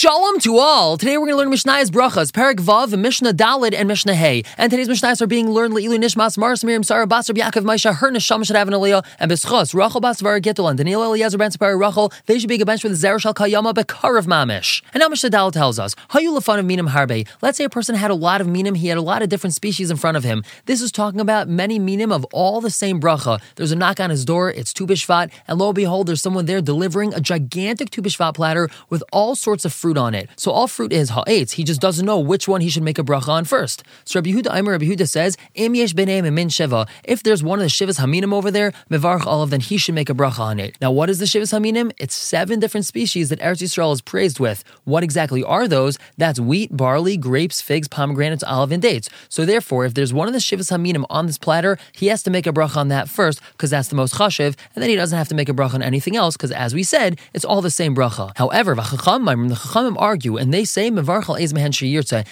Shalom to all! Today we're going to learn Mishnah's brachas, Perek Vav, Mishnah Dalid, and Mishnah Hey. And today's Mishnahs are being learned Le'ilu Nishmas, Mars Miriam, Sarah, Basar, Yaakov, Maisha, Her, Nesham, Shadav, and Aliyah, and Beschos, Rachel, Basvar, Gittel, and Daniel, Eliezer, Ben Sapari, Rachel. They should be a bench for the Zerashal Kayama, Bekar of Mamish. And now Mishnah Dalid tells us, Hayu lefanav Minim Harbe. Let's say a person had a lot of Minim, he had a lot of different species in front of him. This is talking about many Minim of all the same bracha. There's a knock on his door, it's Tu Bishvat, and lo and behold, there's someone there delivering a gigantic Tu Bishvat platter with all sorts of fruit on it. So all fruit is ha'etz. He just doesn't know which one he should make a bracha on first. So Rabbi Yehuda Aimer Rabbi Yehuda says, Im yesh min sheva. If there's one of the shivas haminim over there, mevarch olive, then he should make a bracha on it. Now, what is the shivas haminim? It's seven different species that Eretz Yisrael is praised with. What exactly are those? That's wheat, barley, grapes, figs, pomegranates, olive, and dates. So therefore, if there's one of the shivas haminim on this platter, he has to make a bracha on that first because that's the most chashiv, and then he doesn't have to make a bracha on anything else because, as we said, it's all the same bracha. However, the chachamim argue and they say mevarchal ez mehen.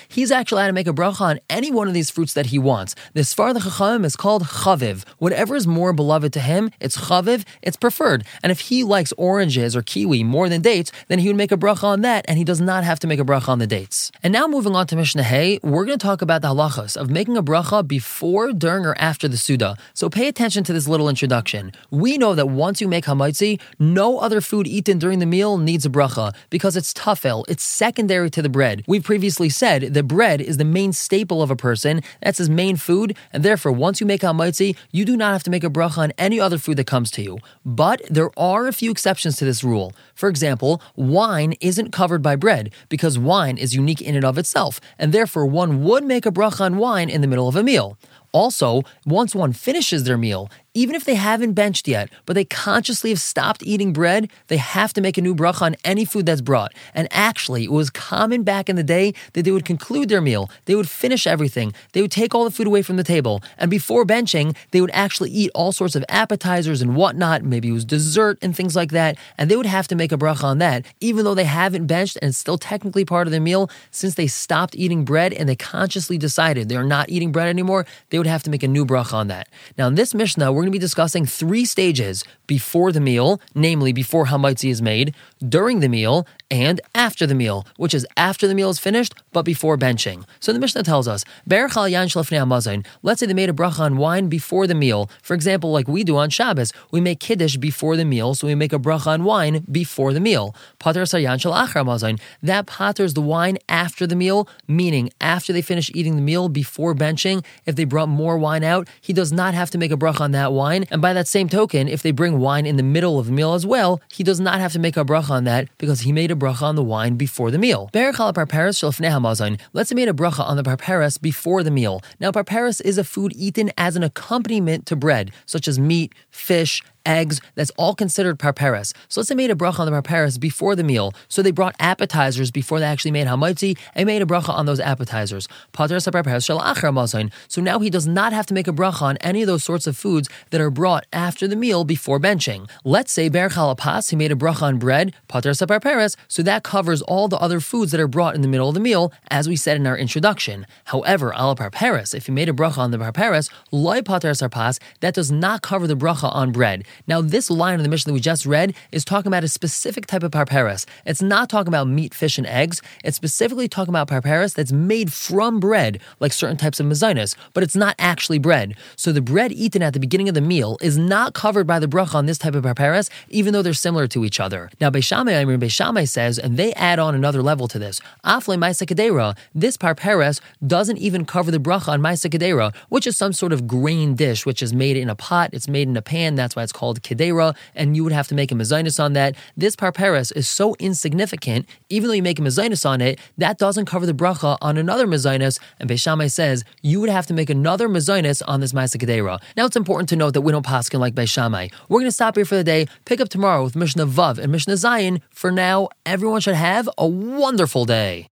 He's actually allowed to make a bracha on any one of these fruits that he wants. This far the chachamim is called chaviv. Whatever is more beloved to him, it's chaviv. It's preferred. And if he likes oranges or kiwi more than dates, then he would make a bracha on that, and he does not have to make a bracha on the dates. And now moving on to Mishnah Hey, we're going to talk about the halachas of making a bracha before, during, or after the seudah. So pay attention to this little introduction. We know that once you make hamaitzi, no other food eaten during the meal needs a bracha because it's tafel. It's secondary to the bread. We've previously said that bread is the main staple of a person. That's his main food, and therefore, once you make hamaitzi, you do not have to make a bracha on any other food that comes to you. But there are a few exceptions to this rule. For example, wine isn't covered by bread because wine is unique in and of itself, and therefore one would make a bracha on wine in the middle of a meal. Also, once one finishes their meal, even if they haven't benched yet, but they consciously have stopped eating bread, they have to make a new bracha on any food that's brought. And actually, it was common back in the day that they would conclude their meal, they would finish everything, they would take all the food away from the table, and before benching, they would actually eat all sorts of appetizers and whatnot, maybe it was dessert and things like that, and they would have to make a bracha on that, even though they haven't benched and it's still technically part of their meal, since they stopped eating bread and they consciously decided they're not eating bread anymore, they would have to make a new bracha on that. Now, in this Mishnah, we're going to be discussing three stages before the meal, namely before hamaitzi is made, during the meal, and after the meal, which is after the meal is finished, but before benching. So the Mishnah tells us, let's say they made a bracha on wine before the meal. For example, like we do on Shabbos, we make kiddush before the meal, so we make a bracha on wine before the meal. That patters the wine after the meal, meaning after they finish eating the meal before benching, if they brought more wine out, he does not have to make a bracha on that wine. And by that same token, if they bring wine in the middle of the meal as well, he does not have to make a bracha on that because he made a bracha on the wine before the meal. Let's say made a bracha on the parperes before the meal. Now, parperes is a food eaten as an accompaniment to bread, such as meat, fish, eggs, that's all considered parperes. So let's say made a bracha on the parperes before the meal. So they brought appetizers before they actually made hamaitzi and made a bracha on those appetizers. So now he does not have to make a bracha on any of those sorts of foods that are brought after the meal before benching. Let's say ber chalapas, he made a bracha on bread, so that covers all the other foods that are brought in the middle of the meal, as we said in our introduction. However, ala parperes, if he made a bracha on the parperes, loy that does not cover the bracha on bread. Now, this line of the Mishnah that we just read is talking about a specific type of parperes. It's not talking about meat, fish, and eggs. It's specifically talking about parperes that's made from bread, like certain types of mazinas, but it's not actually bread. So the bread eaten at the beginning of the meal is not covered by the bracha on this type of parperes, even though they're similar to each other. Now, Beis Shammai, I mean, Beis Shammai says, and they add on another level to this. Afle Maisa this parperes doesn't even cover the bracha on ma'aseh which is some sort of grain dish, which is made in a pot, it's made in a pan, that's why it's called called kedera, and you would have to make a mezainis on that. This parperis is so insignificant, even though you make a mezainis on it, that doesn't cover the bracha on another mezainis. And Beis Shammai says you would have to make another mezainis on this ma'aseh kedera. Now it's important to note that we don't paskin like Beis Shammai. We're going to stop here for the day. Pick up tomorrow with Mishnah Vav and Mishnah Zayin. For now, everyone should have a wonderful day.